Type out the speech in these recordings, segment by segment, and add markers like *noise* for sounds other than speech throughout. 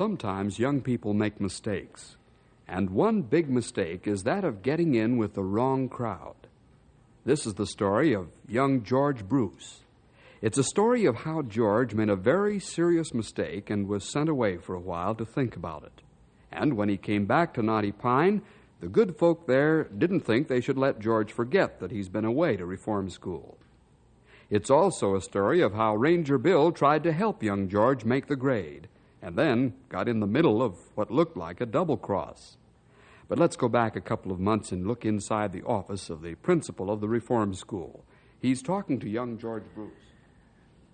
Sometimes young people make mistakes, and one big mistake is that of getting in with the wrong crowd. This is the story of young George Bruce. It's a story of how George made a very serious mistake and was sent away for a while to think about it. And when he came back to Knotty Pine, the good folk there didn't think they should let George forget that he's been away to reform school. It's also a story of how Ranger Bill tried to help young George make the grade, and then got in the middle of what looked like a double cross. But let's go back a couple of months and look inside the office of the principal of the reform school. He's talking to young George Bruce.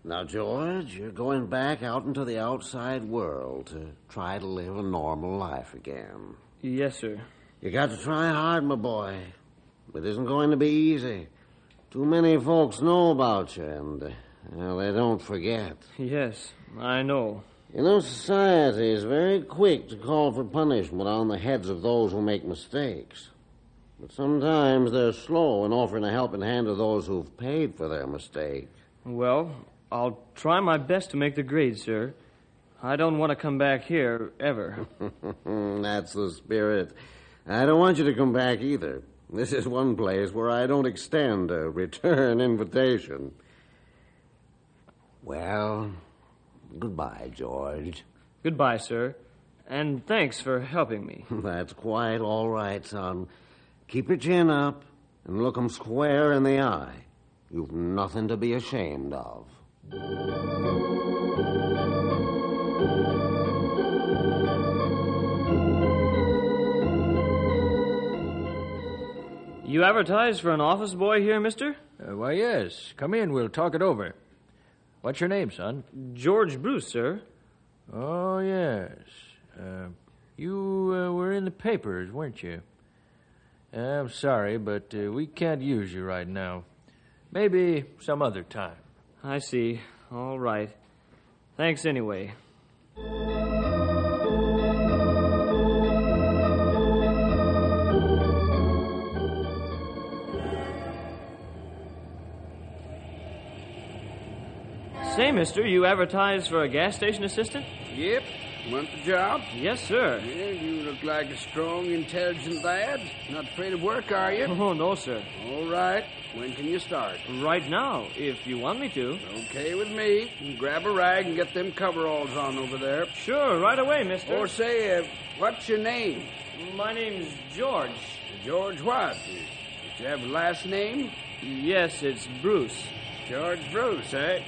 Now, George, you're going back out into the outside world to try to live a normal life again. Yes, sir. You got to try hard, my boy. It isn't going to be easy. Too many folks know about you, and uh, well, they don't forget. Yes, I know. You know, society is very quick to call for punishment on the heads of those who make mistakes. But sometimes they're slow in offering a helping hand to those who've paid for their mistake. Well, I'll try my best to make the grade, sir. I don't want to come back here ever. *laughs* That's the spirit. I don't want you to come back either. This is one place where I don't extend a return *laughs* invitation. Well, goodbye, George. Goodbye, sir. And thanks for helping me. *laughs* That's quite all right, son. Keep your chin up and look 'em square in the eye. You've nothing to be ashamed of. You advertise for an office boy here, mister? Uh, why, yes. Come in. We'll talk it over. What's your name, son? George Bruce, sir. Oh, yes. Uh, you uh, were in the papers, weren't you? I'm sorry, but uh, we can't use you right now. Maybe some other time. I see. All right. Thanks anyway. Say, mister, you advertise for a gas station assistant? Yep. Want the job? Yes, sir. Yeah, you look like a strong, intelligent lad. Not afraid of work, are you? Oh, no, sir. All right. When can you start? Right now, if you want me to. Okay with me. Grab a rag and get them coveralls on over there. Sure, right away, mister. Or say, uh, what's your name? My name's George. George what? Did you have a last name? Yes, it's Bruce. George Bruce, eh?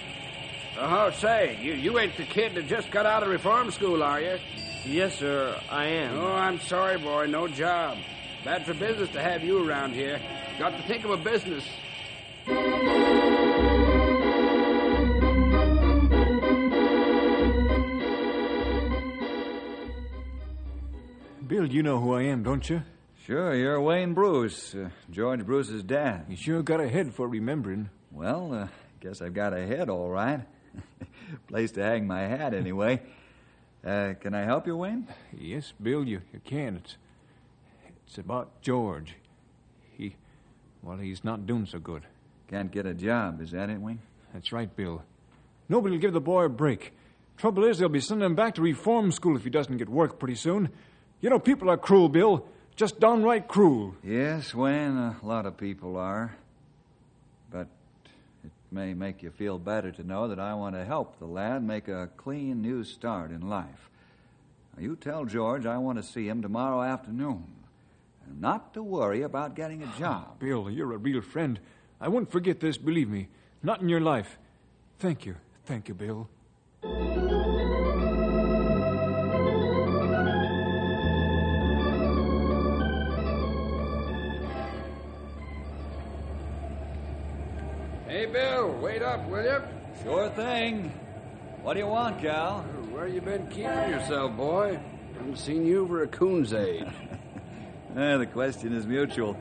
Oh, say, you, you ain't the kid that just got out of reform school, are you? Yes, sir, I am. Oh, I'm sorry, boy. No job. Bad for business to have you around here. Got to think of a business. Bill, you know who I am, don't you? Sure, you're Wayne Bruce, uh, George Bruce's dad. You sure got a head for remembering. Well, uh, guess I've got a head, all right. Place to hang my hat, anyway. Uh, can I help you, Wayne? Yes, Bill, you, you can. It's it's about George. He, well, he's not doing so good. Can't get a job, is that it, Wayne? That's right, Bill. Nobody will give the boy a break. Trouble is, they'll be sending him back to reform school if he doesn't get work pretty soon. You know, people are cruel, Bill. Just downright cruel. Yes, Wayne, a lot of people are. May make you feel better to know that I want to help the lad make a clean new start in life. Now, you tell George I want to see him tomorrow afternoon. And not to worry about getting a *sighs* job. Bill, you're a real friend. I won't forget this, believe me. Not in your life. Thank you. Thank you, Bill. Wait up, will you? Sure thing. What do you want, Cal? Where you been keeping yourself, boy? Haven't seen you for a coon's age. *laughs* Eh, the question is mutual.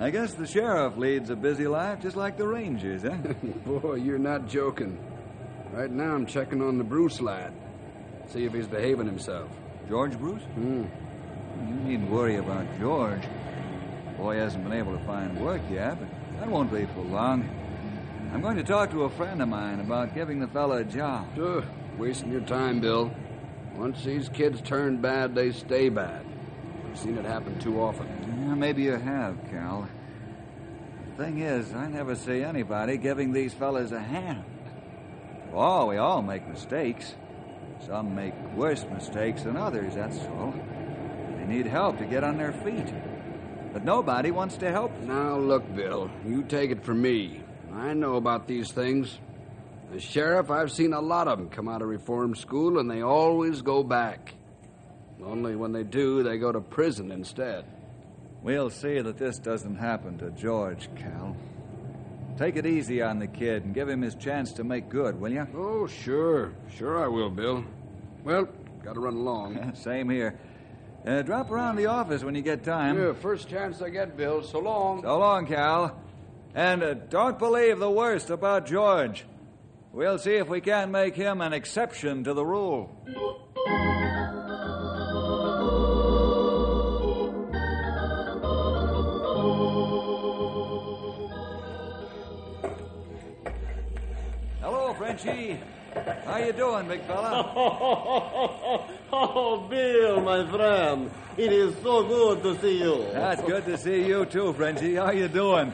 I guess the sheriff leads a busy life just like the Rangers, eh? *laughs* boy, you're not joking. Right now I'm checking on the Bruce lad. See if he's behaving himself. George Bruce? Hmm. You needn't worry about George. Boy hasn't been able to find work yet, but that won't be for long. I'm going to talk to a friend of mine about giving the fellow a job. Ugh, wasting your time, Bill. Once these kids turn bad, they stay bad. I've seen it happen too often. Yeah, maybe you have, Cal. The thing is, I never see anybody giving these fellas a hand. Oh, we all make mistakes. Some make worse mistakes than others, that's all. They need help to get on their feet. But nobody wants to help them. Now, look, Bill, you take it from me. I know about these things. As sheriff, I've seen a lot of them come out of reform school, and they always go back. Only when they do, they go to prison instead. We'll see that this doesn't happen to George, Cal. Take it easy on the kid and give him his chance to make good, will you? Oh, sure. Sure I will, Bill. Well, gotta run along. *laughs* Same here. Uh, drop around the office when you get time. Yeah, first chance I get, Bill. So long. So long, Cal. And uh, don't believe the worst about George. We'll see if we can make him an exception to the rule. Hello, Frenchie. How you doing, big fella? *laughs* oh, Bill, my friend, it is so good to see you. That's good to see you too, Frenchie. How you doing?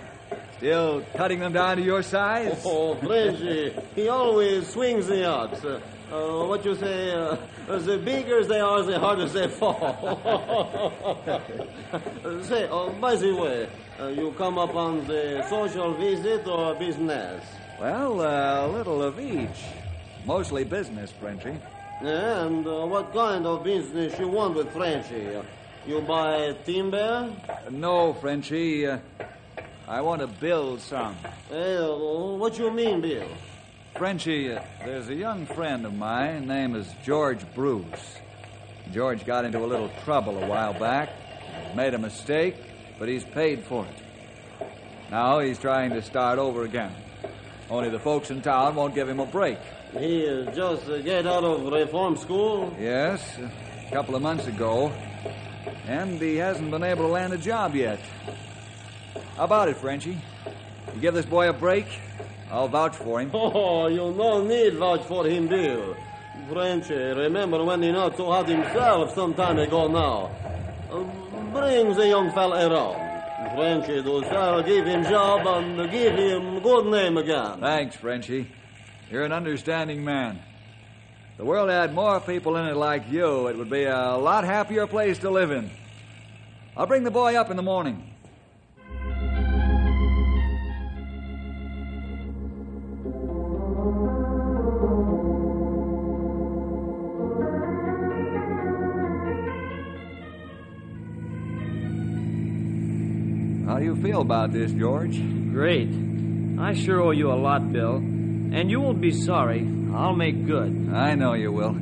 Still cutting them down to your size? Oh, Frenchy, he always swings the odds. Uh, uh, what you say, uh, the bigger they are, the harder they fall. *laughs* say, oh, by the way, uh, you come up on the social visit or business? Well, uh, a little of each. Mostly business, Frenchy. Yeah, and uh, what kind of business you want with Frenchy? Uh, you buy timber? No, Frenchie. I want to build some. Well, what you mean, Bill? Frenchie, uh, there's a young friend of mine. Name is George Bruce. George got into a little trouble a while back. Made a mistake, but he's paid for it. Now he's trying to start over again. Only the folks in town won't give him a break. He uh, just uh, get out of reform school? Yes, a couple of months ago. And he hasn't been able to land a job yet. How about it, Frenchie? You give this boy a break? I'll vouch for him. Oh, you no need vouch for him, Bill. Frenchy, remember when he not so hot himself some time ago now. Uh, bring the young fella around. Frenchy, do sir, give him job and give him good name again. Thanks, Frenchie. You're an understanding man. If the world had more people in it like you, it would be a lot happier place to live in. I'll bring the boy up in the morning. Feel about this, George? Great. I sure owe you a lot, Bill. And you won't be sorry. I'll make good. I know you will.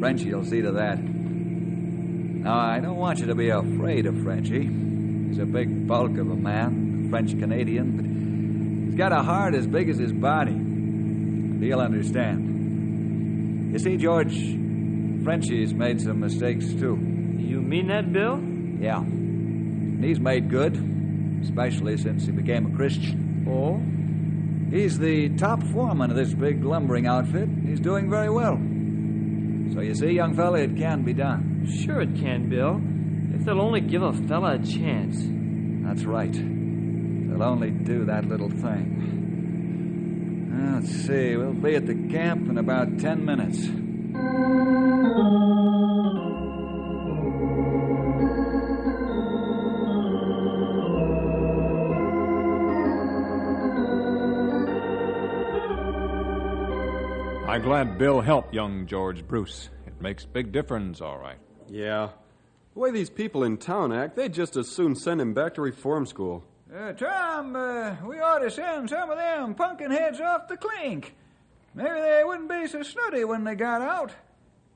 Frenchie will see to that. Now, I don't want you to be afraid of Frenchie. He's a big bulk of a man, French Canadian, but he's got a heart as big as his body. And he'll understand. You see, George, Frenchie's made some mistakes, too. You mean that, Bill? Yeah. And he's made good, especially since he became a Christian. Oh? He's the top foreman of this big lumbering outfit. He's doing very well. So you see, young fella, it can be done. Sure it can, Bill. If they'll only give a fella a chance. That's right. They'll only do that little thing. Now, let's see. We'll be at the camp in about ten minutes. I'm glad Bill helped young George Bruce. It makes big difference, all right. Yeah. The way these people in town act, they'd just as soon send him back to reform school. Uh, Tom, uh, we ought to send some of them pumpkin heads off the clink. Maybe they wouldn't be so snooty when they got out.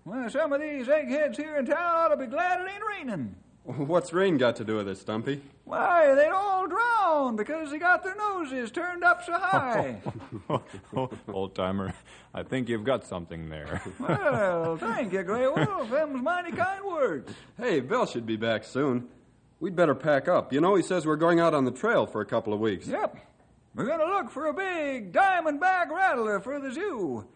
Well, some of these eggheads here in town ought to be glad it ain't raining. *laughs* What's rain got to do with it, Stumpy? Why, they'd all drown because they got their noses turned up so high. *laughs* Old timer, I think you've got something there. *laughs* well, thank you, Grey Wolf. Them's mighty kind words. Hey, Bill should be back soon. We'd better pack up. You know, he says we're going out on the trail for a couple of weeks. Yep. We're going to look for a big diamondback rattler for the zoo.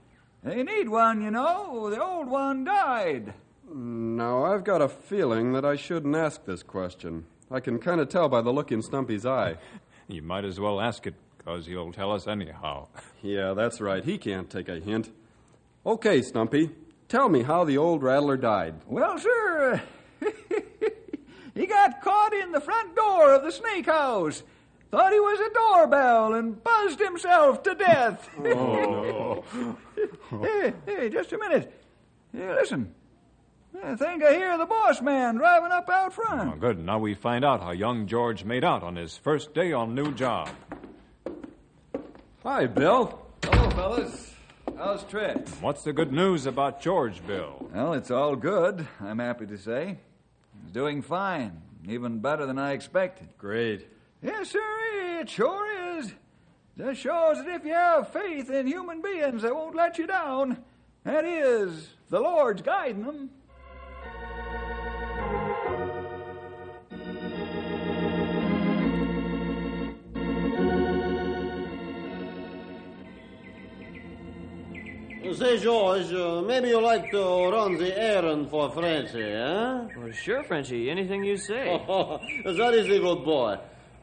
They need one, you know. The old one died. Now, I've got a feeling that I shouldn't ask this question. I can kind of tell by the look in Stumpy's eye. *laughs* You might as well ask it, because he'll tell us anyhow. *laughs* Yeah, that's right. He can't take a hint. Okay, Stumpy, tell me how the old rattler died. Well, sir, *laughs* he got caught in the front door of the snake house. Thought he was a doorbell and buzzed himself to death. Oh, hey, hey, just a minute. Hey, listen. I think I hear the boss man driving up out front. Oh, good. Now we find out how young George made out on his first day on new job. Hi, Bill. Hello, fellas. How's Trent? What's the good news about George, Bill? Well, it's all good, I'm happy to say. He's doing fine, even better than I expected. Great. Yes, sir, it sure is. Just shows that if you have faith in human beings, they won't let you down. That is, the Lord's guiding them. Say, George, uh, maybe you like to run the errand for Frenchy, eh? Well, sure, Frenchie. Anything you say. *laughs* that is a good boy.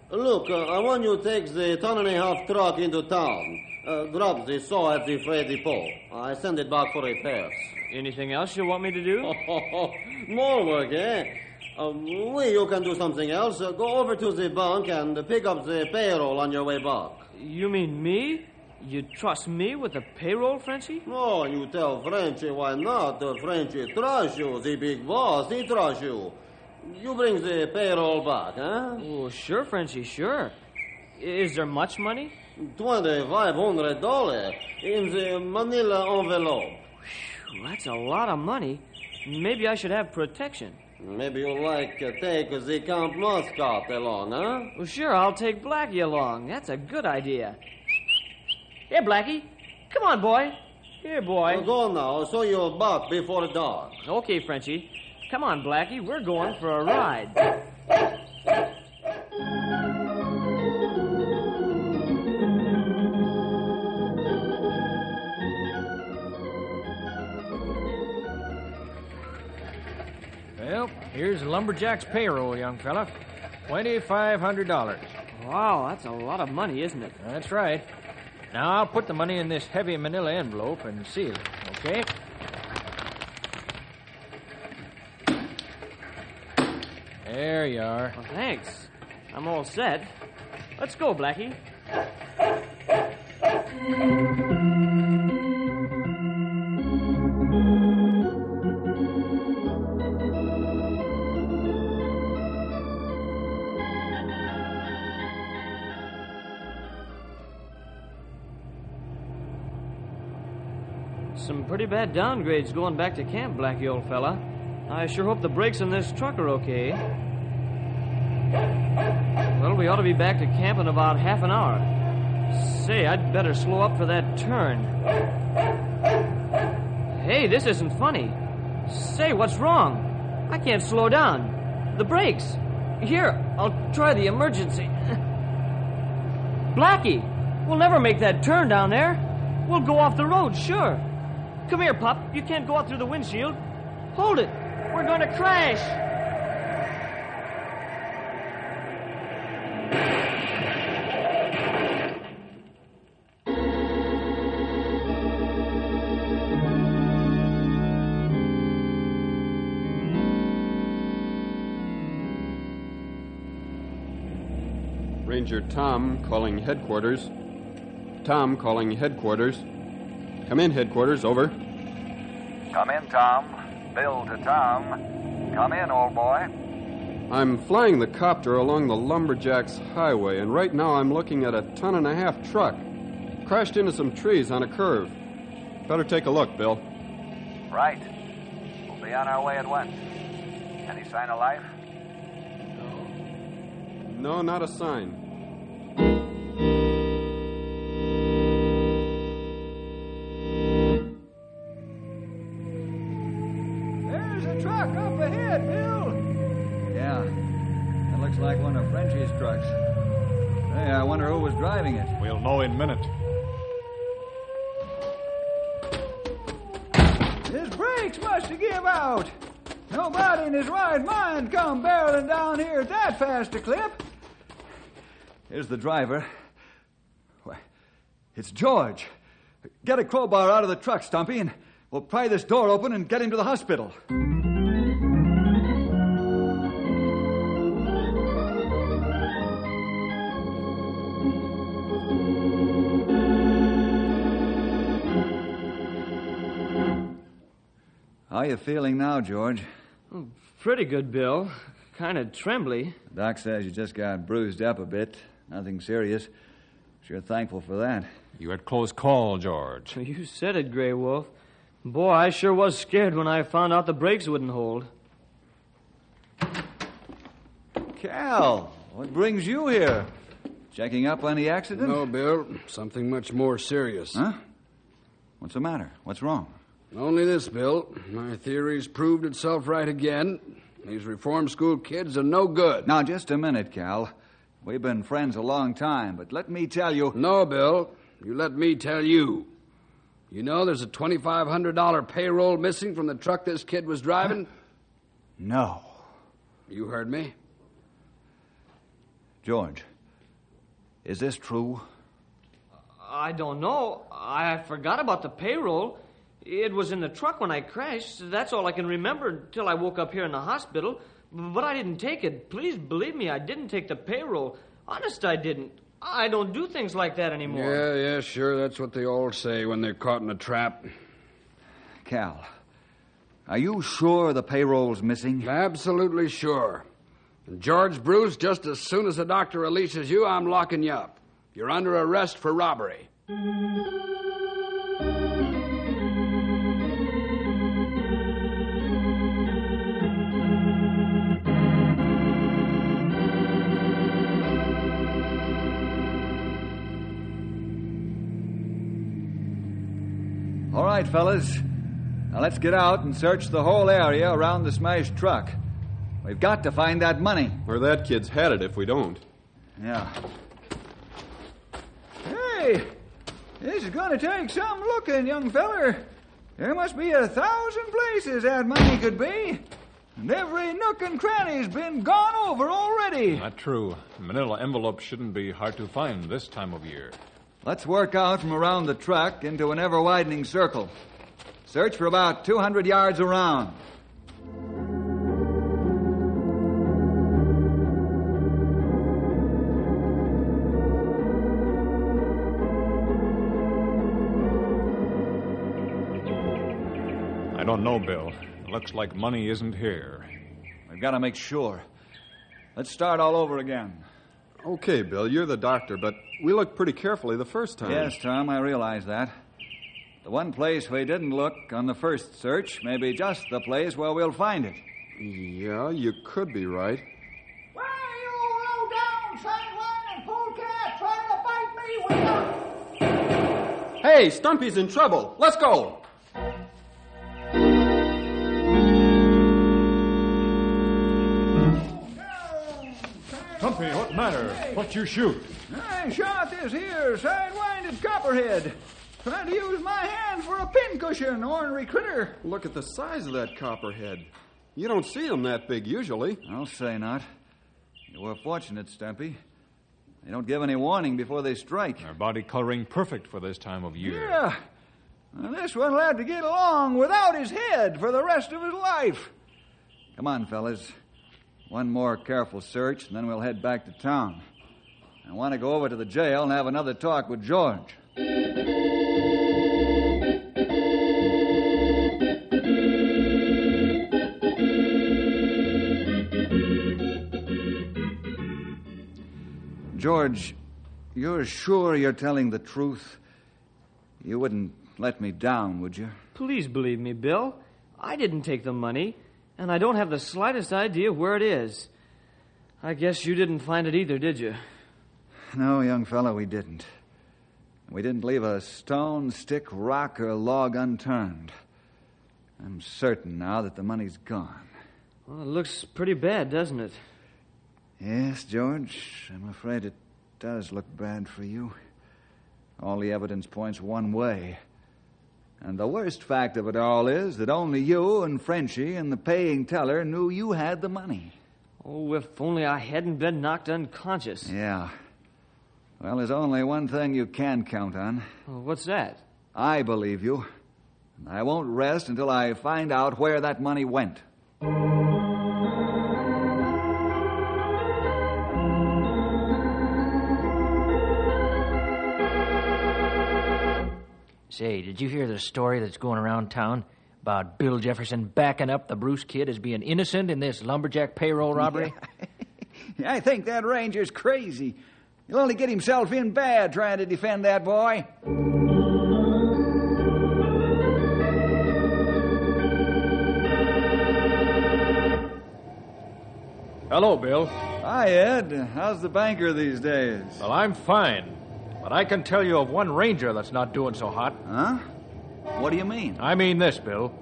Look, uh, I want you to take the ton and a half truck into town. Uh, drop the saw at the freight depot. I send it back for repairs. Anything else you want me to do? *laughs* More work, eh? Um, we, you can do something else. Uh, go over to the bank and pick up the payroll on your way back. You mean me? You trust me with the payroll, Frenchie? No, you tell Frenchy why not. Uh, Frenchy trusts you. The big boss, he trusts you. You bring the payroll back, huh? Oh, sure, Frenchie, sure. Is there much money? Twenty-five hundred dollars in the Manila envelope. Phew, that's a lot of money. Maybe I should have protection. Maybe you like to take the camp mascot along, huh? Well, sure, I'll take Blackie along. That's a good idea. Here, Blackie. Come on, boy. Here, boy. Well, go on now, so you're back before dark. Okay, Frenchie. Come on, Blackie. We're going for a ride. Well, here's lumberjack's payroll, young fella. $2,500. Wow, that's a lot of money, isn't it? That's right. Now I'll put the money in this heavy manila envelope and seal it, okay? There you are. Well, thanks. I'm all set. Let's go, Blackie. Bad downgrades going back to camp, Blackie, old fella. I sure hope the brakes on this truck are okay. Well, we ought to be back to camp in about half an hour. Say, I'd better slow up for that turn. Hey, this isn't funny. Say, what's wrong? I can't slow down. The brakes. Here, I'll try the emergency. *laughs* Blackie, we'll never make that turn down there. We'll go off the road, sure. Come here, pup. You can't go out through the windshield. Hold it. We're going to crash. Ranger Tom calling headquarters. Tom calling headquarters. Come in, headquarters. Over. Come in, Tom. Bill to Tom. Come in, old boy. I'm flying the copter along the Lumberjacks Highway, and right now I'm looking at a ton and a half truck. Crashed into some trees on a curve. Better take a look, Bill. Right. We'll be on our way at once. Any sign of life? No, not a sign. Driving it. We'll know in a minute. His brakes must have give out. Nobody in his right mind come barreling down here at that fast a clip. Here's the driver. Why, it's George. Get a crowbar out of the truck, Stumpy, and we'll pry this door open and get him to the hospital. How you feeling now, George? Hmm, pretty good, Bill. Kind of trembly. Doc says you just got bruised up a bit. Nothing serious. Sure thankful for that. You had close call, George. *laughs* You said it, Grey Wolf. Boy, I sure was scared when I found out the brakes wouldn't hold. Cal, what brings you here? Checking up on the accident? No, Bill. Something much more serious. Huh? What's the matter? What's wrong? Only this, Bill. My theory's proved itself right again. These reform school kids are no good. Now, just a minute, Cal. We've been friends a long time, but let me tell you. No, Bill. You let me tell you. You know there's a $2,500 payroll missing from the truck this kid was driving? *gasps* No. You heard me? George, is this true? I don't know. I forgot about the payroll. It was in the truck when I crashed. That's all I can remember until I woke up here in the hospital. But I didn't take it. Please believe me, I didn't take the payroll. Honest, I didn't. I don't do things like that anymore. Yeah, yeah, sure. That's what they all say when they're caught in a trap. Cal, are you sure the payroll's missing? Absolutely sure. And George Bruce, just as soon as the doctor releases you, I'm locking you up. You're under arrest for robbery. All right, fellas. Now let's get out and search the whole area around the smashed truck. We've got to find that money. Where that kid's headed if we don't. Yeah. Hey, this is going to take some looking, young feller. There must be a thousand places that money could be. And every nook and cranny's been gone over already. Not true. Manila envelopes shouldn't be hard to find this time of year. Let's work out from around the truck into an ever widening circle. Search for about 200 yards around. I don't know, Bill. It looks like money isn't here. We've got to make sure. Let's start all over again. Okay, Bill, you're the doctor, but we looked pretty carefully the first time. Yes, Tom, I realize that. The one place we didn't look on the first search may be just the place where we'll find it. Yeah, you could be right. Why, you low down sideline and polecat trying to bite me with. Hey, Stumpy's in trouble. Let's go. Stumpy, what matter? What you shoot? I shot this here sidewinded copperhead. Trying to use my hand for a pincushion, ornery critter. Look at the size of that copperhead. You don't see them that big usually. I'll say not. You were fortunate, Stumpy. They don't give any warning before they strike. Their body coloring perfect for this time of year. Yeah. Well, this one will have to get along without his head for the rest of his life. Come on, fellas. One more careful search, and then we'll head back to town. I want to go over to the jail and have another talk with George. George, you're sure you're telling the truth? You wouldn't let me down, would you? Please believe me, Bill. I didn't take the money, and I don't have the slightest idea where it is. I guess you didn't find it either, did you? No, young fellow, we didn't. We didn't leave a stone, stick, rock, or log unturned. I'm certain now that the money's gone. Well, it looks pretty bad, doesn't it? Yes, George, I'm afraid it does look bad for you. All the evidence points one way. And the worst fact of it all is that only you and Frenchy and the paying teller knew you had the money. Oh, if only I hadn't been knocked unconscious. Yeah. Well, there's only one thing you can count on. Oh, what's that? I believe you. And I won't rest until I find out where that money went. Say, did you hear the story that's going around town about Bill Jefferson backing up the Bruce kid as being innocent in this lumberjack payroll robbery? *laughs* I think that ranger's crazy. He'll only get himself in bad trying to defend that boy. Hello, Bill. Hi, Ed. How's the banker these days? Well, I'm fine. But I can tell you of one ranger that's not doing so hot. Huh? What do you mean? I mean this, Bill.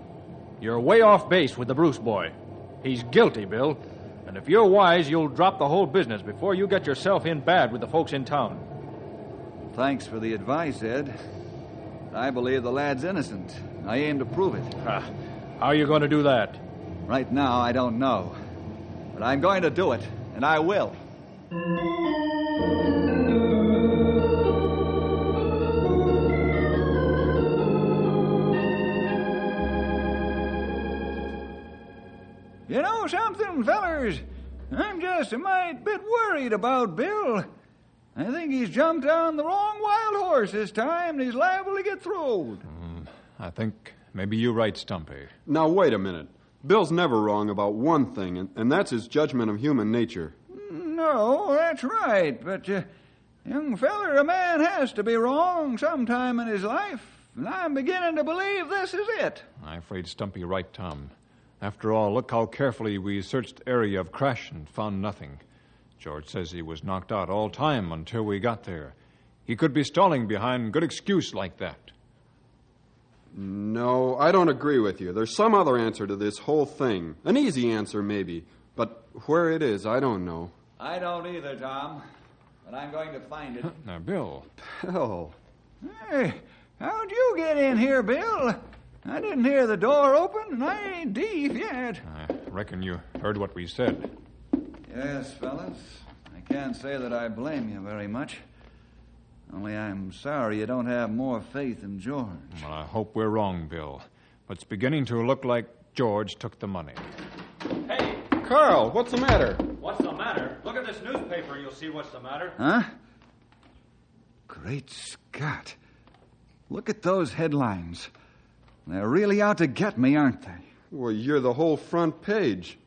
You're way off base with the Bruce boy. He's guilty, Bill. And if you're wise, you'll drop the whole business before you get yourself in bad with the folks in town. Thanks for the advice, Ed. I believe the lad's innocent. I aim to prove it. Ah, how are you going to do that? Right now, I don't know. But I'm going to do it, and I will. Know fellers? I'm just a mite bit worried about Bill. I think he's jumped on the wrong wild horse this time, and he's liable to get throwed. I think maybe you're right, Stumpy. Now, wait a minute. Bill's never wrong about one thing, and, and that's his judgment of human nature. No, that's right, but, uh, young feller, a man has to be wrong sometime in his life, and I'm beginning to believe this is it. I'm afraid Stumpy right, Tom. After all, look how carefully we searched the area of crash and found nothing. George says he was knocked out all time until we got there. He could be stalling behind good excuse like that. No, I don't agree with you. There's some other answer to this whole thing. An easy answer, maybe. But where it is, I don't know. I don't either, Tom. But I'm going to find it. Now, Bill. Bill. Hey, how'd you get in here, Bill? I didn't hear the door open, and I ain't deep yet. I reckon you heard what we said. Yes, fellas. I can't say that I blame you very much. Only I'm sorry you don't have more faith in George. Well, I hope we're wrong, Bill. But it's beginning to look like George took the money. Hey, Carl, what's the matter? what's the matter? Look at this newspaper, you'll see what's the matter. Huh? Great Scott. Look at those headlines. They're really out to get me, aren't they? Well, you're the whole front page.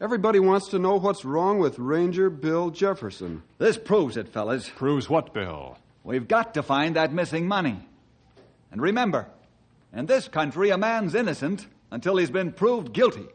Everybody wants to know what's wrong with Ranger Bill Jefferson. This proves it, fellas. Proves what, Bill? We've got to find that missing money. And remember, in this country, a man's innocent until he's been proved guilty.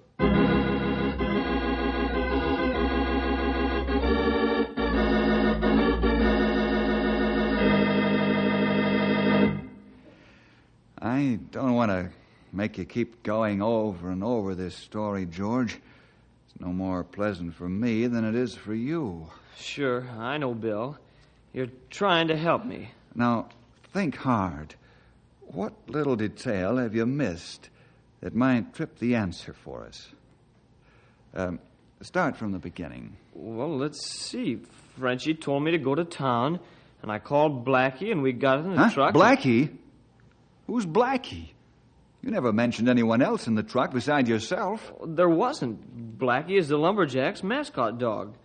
Don't want to make you keep going over and over this story, George. It's no more pleasant for me than it is for you. Sure, I know, Bill. You're trying to help me. Now, think hard. What little detail have you missed that might trip the answer for us? Um, start from the beginning. Well, let's see. Frenchie told me to go to town, and I called Blackie, and we got in the Huh? truck. Blackie? Who's Blackie? You never mentioned anyone else in the truck beside yourself. There wasn't. Blackie is the lumberjack's mascot dog.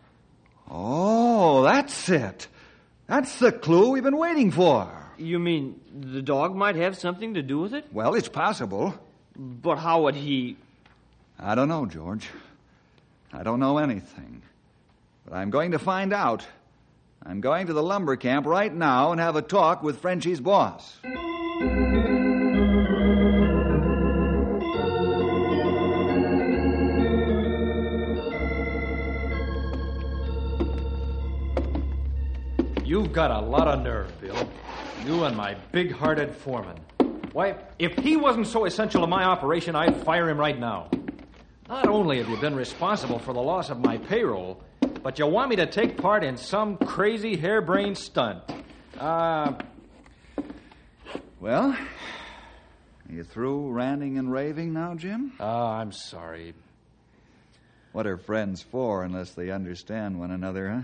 Oh, that's it. That's the clue we've been waiting for. You mean the dog might have something to do with it? Well, it's possible. But how would he. I don't know, George. I don't know anything. But I'm going to find out. I'm going to the lumber camp right now and have a talk with Frenchie's boss. Got a lot of nerve, Bill. You and my big hearted foreman. Why, if he wasn't so essential to my operation, I'd fire him right now. Not only have you been responsible for the loss of my payroll, but you want me to take part in some crazy harebrained stunt. Uh, Well, you through ranting and raving now, Jim? oh, I'm sorry. What are friends for unless they understand one another, huh?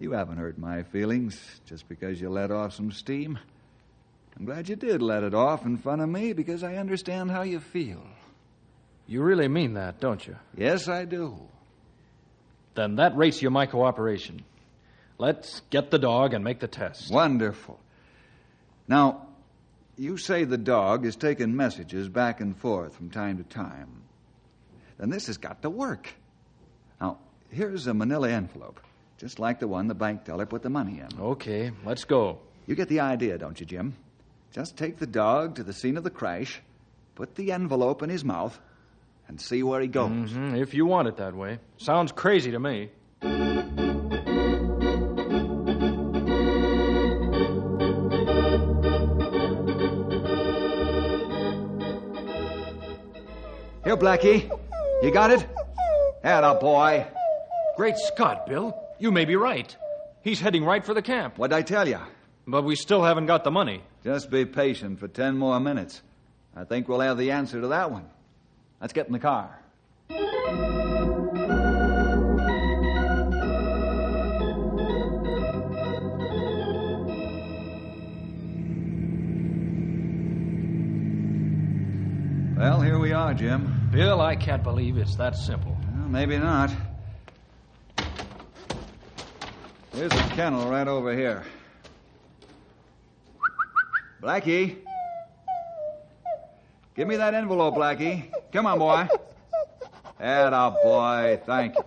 You haven't hurt my feelings just because you let off some steam. I'm glad you did let it off in front of me because I understand how you feel. You really mean that, don't you? Yes, I do. Then that rates you my cooperation. Let's get the dog and make the test. Wonderful. Now, you say the dog is taking messages back and forth from time to time. Then this has got to work. Now, here's a manila envelope, just like the one the bank teller put the money in. Okay, let's go. You get the idea, don't you, Jim? Just take the dog to the scene of the crash, put the envelope in his mouth, and see where he goes. Mhm, if you want it that way. Sounds crazy to me. Here, Blackie. You got it? Atta boy. Great Scott, Bill. You may be right. He's heading right for the camp. What'd I tell you? But we still haven't got the money. Just be patient for ten more minutes. I think we'll have the answer to that one. Let's get in the car. Well, here we are, Jim. Bill, I can't believe it's that simple. Well, maybe not. Here's a kennel right over here. Blackie. Give me that envelope, Blackie. Come on, boy. Atta boy, thank you.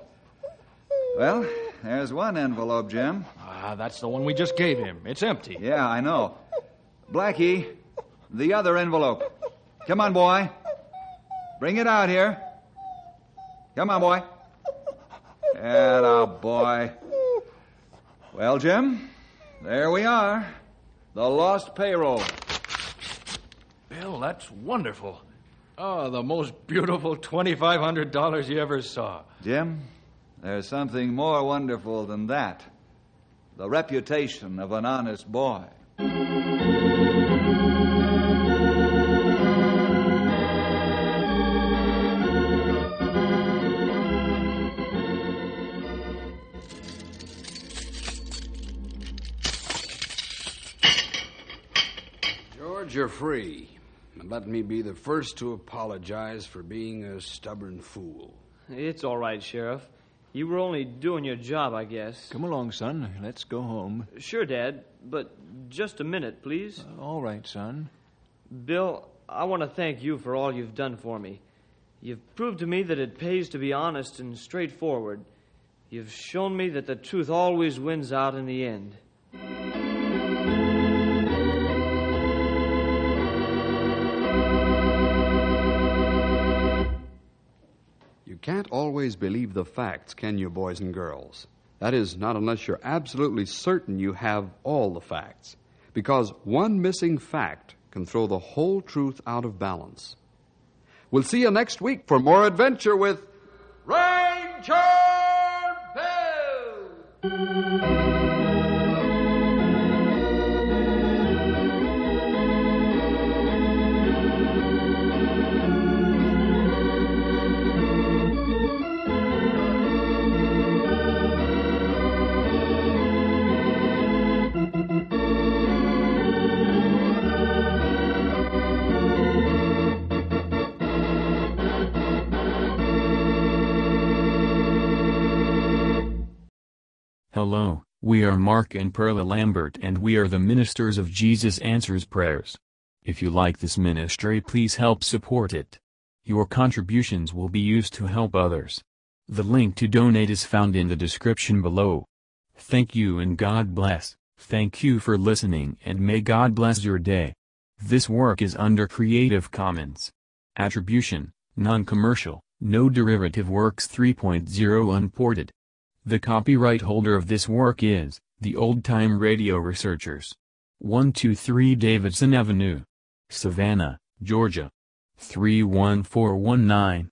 Well, there's one envelope, Jim. Ah, that's the one we just gave him. It's empty. Yeah, I know. Blackie, the other envelope. Come on, boy. Bring it out here. Come on, boy. Atta boy. Well, Jim, there we are. The lost payroll. Bill, that's wonderful. Oh, the most beautiful $2,500 you ever saw. Jim, there's something more wonderful than that the reputation of an honest boy. Free. And let me be the first to apologize for being a stubborn fool. It's all right, Sheriff. You were only doing your job, I guess. Come along, son. Let's go home. Sure, Dad, but just a minute, please. Uh, all right, son. Bill, I want to thank you for all you've done for me. You've proved to me that it pays to be honest and straightforward. You've shown me that the truth always wins out in the end. Can't always believe the facts, can you, boys and girls? That is, not unless you're absolutely certain you have all the facts. Because one missing fact can throw the whole truth out of balance. We'll see you next week for more adventure with Ranger Bill! Hello, we are Mark and Perla Lambert and we are the ministers of Jesus Answers Prayers. If you like this ministry please help support it. Your contributions will be used to help others. The link to donate is found in the description below. Thank you and God bless. Thank you for listening and may God bless your day. This work is under Creative Commons. Attribution, Non-Commercial, No Derivative Works 3.0 Unported. The copyright holder of this work is The Old Time Radio Researchers. 123 Davidson Avenue. Savannah, Georgia. 31419.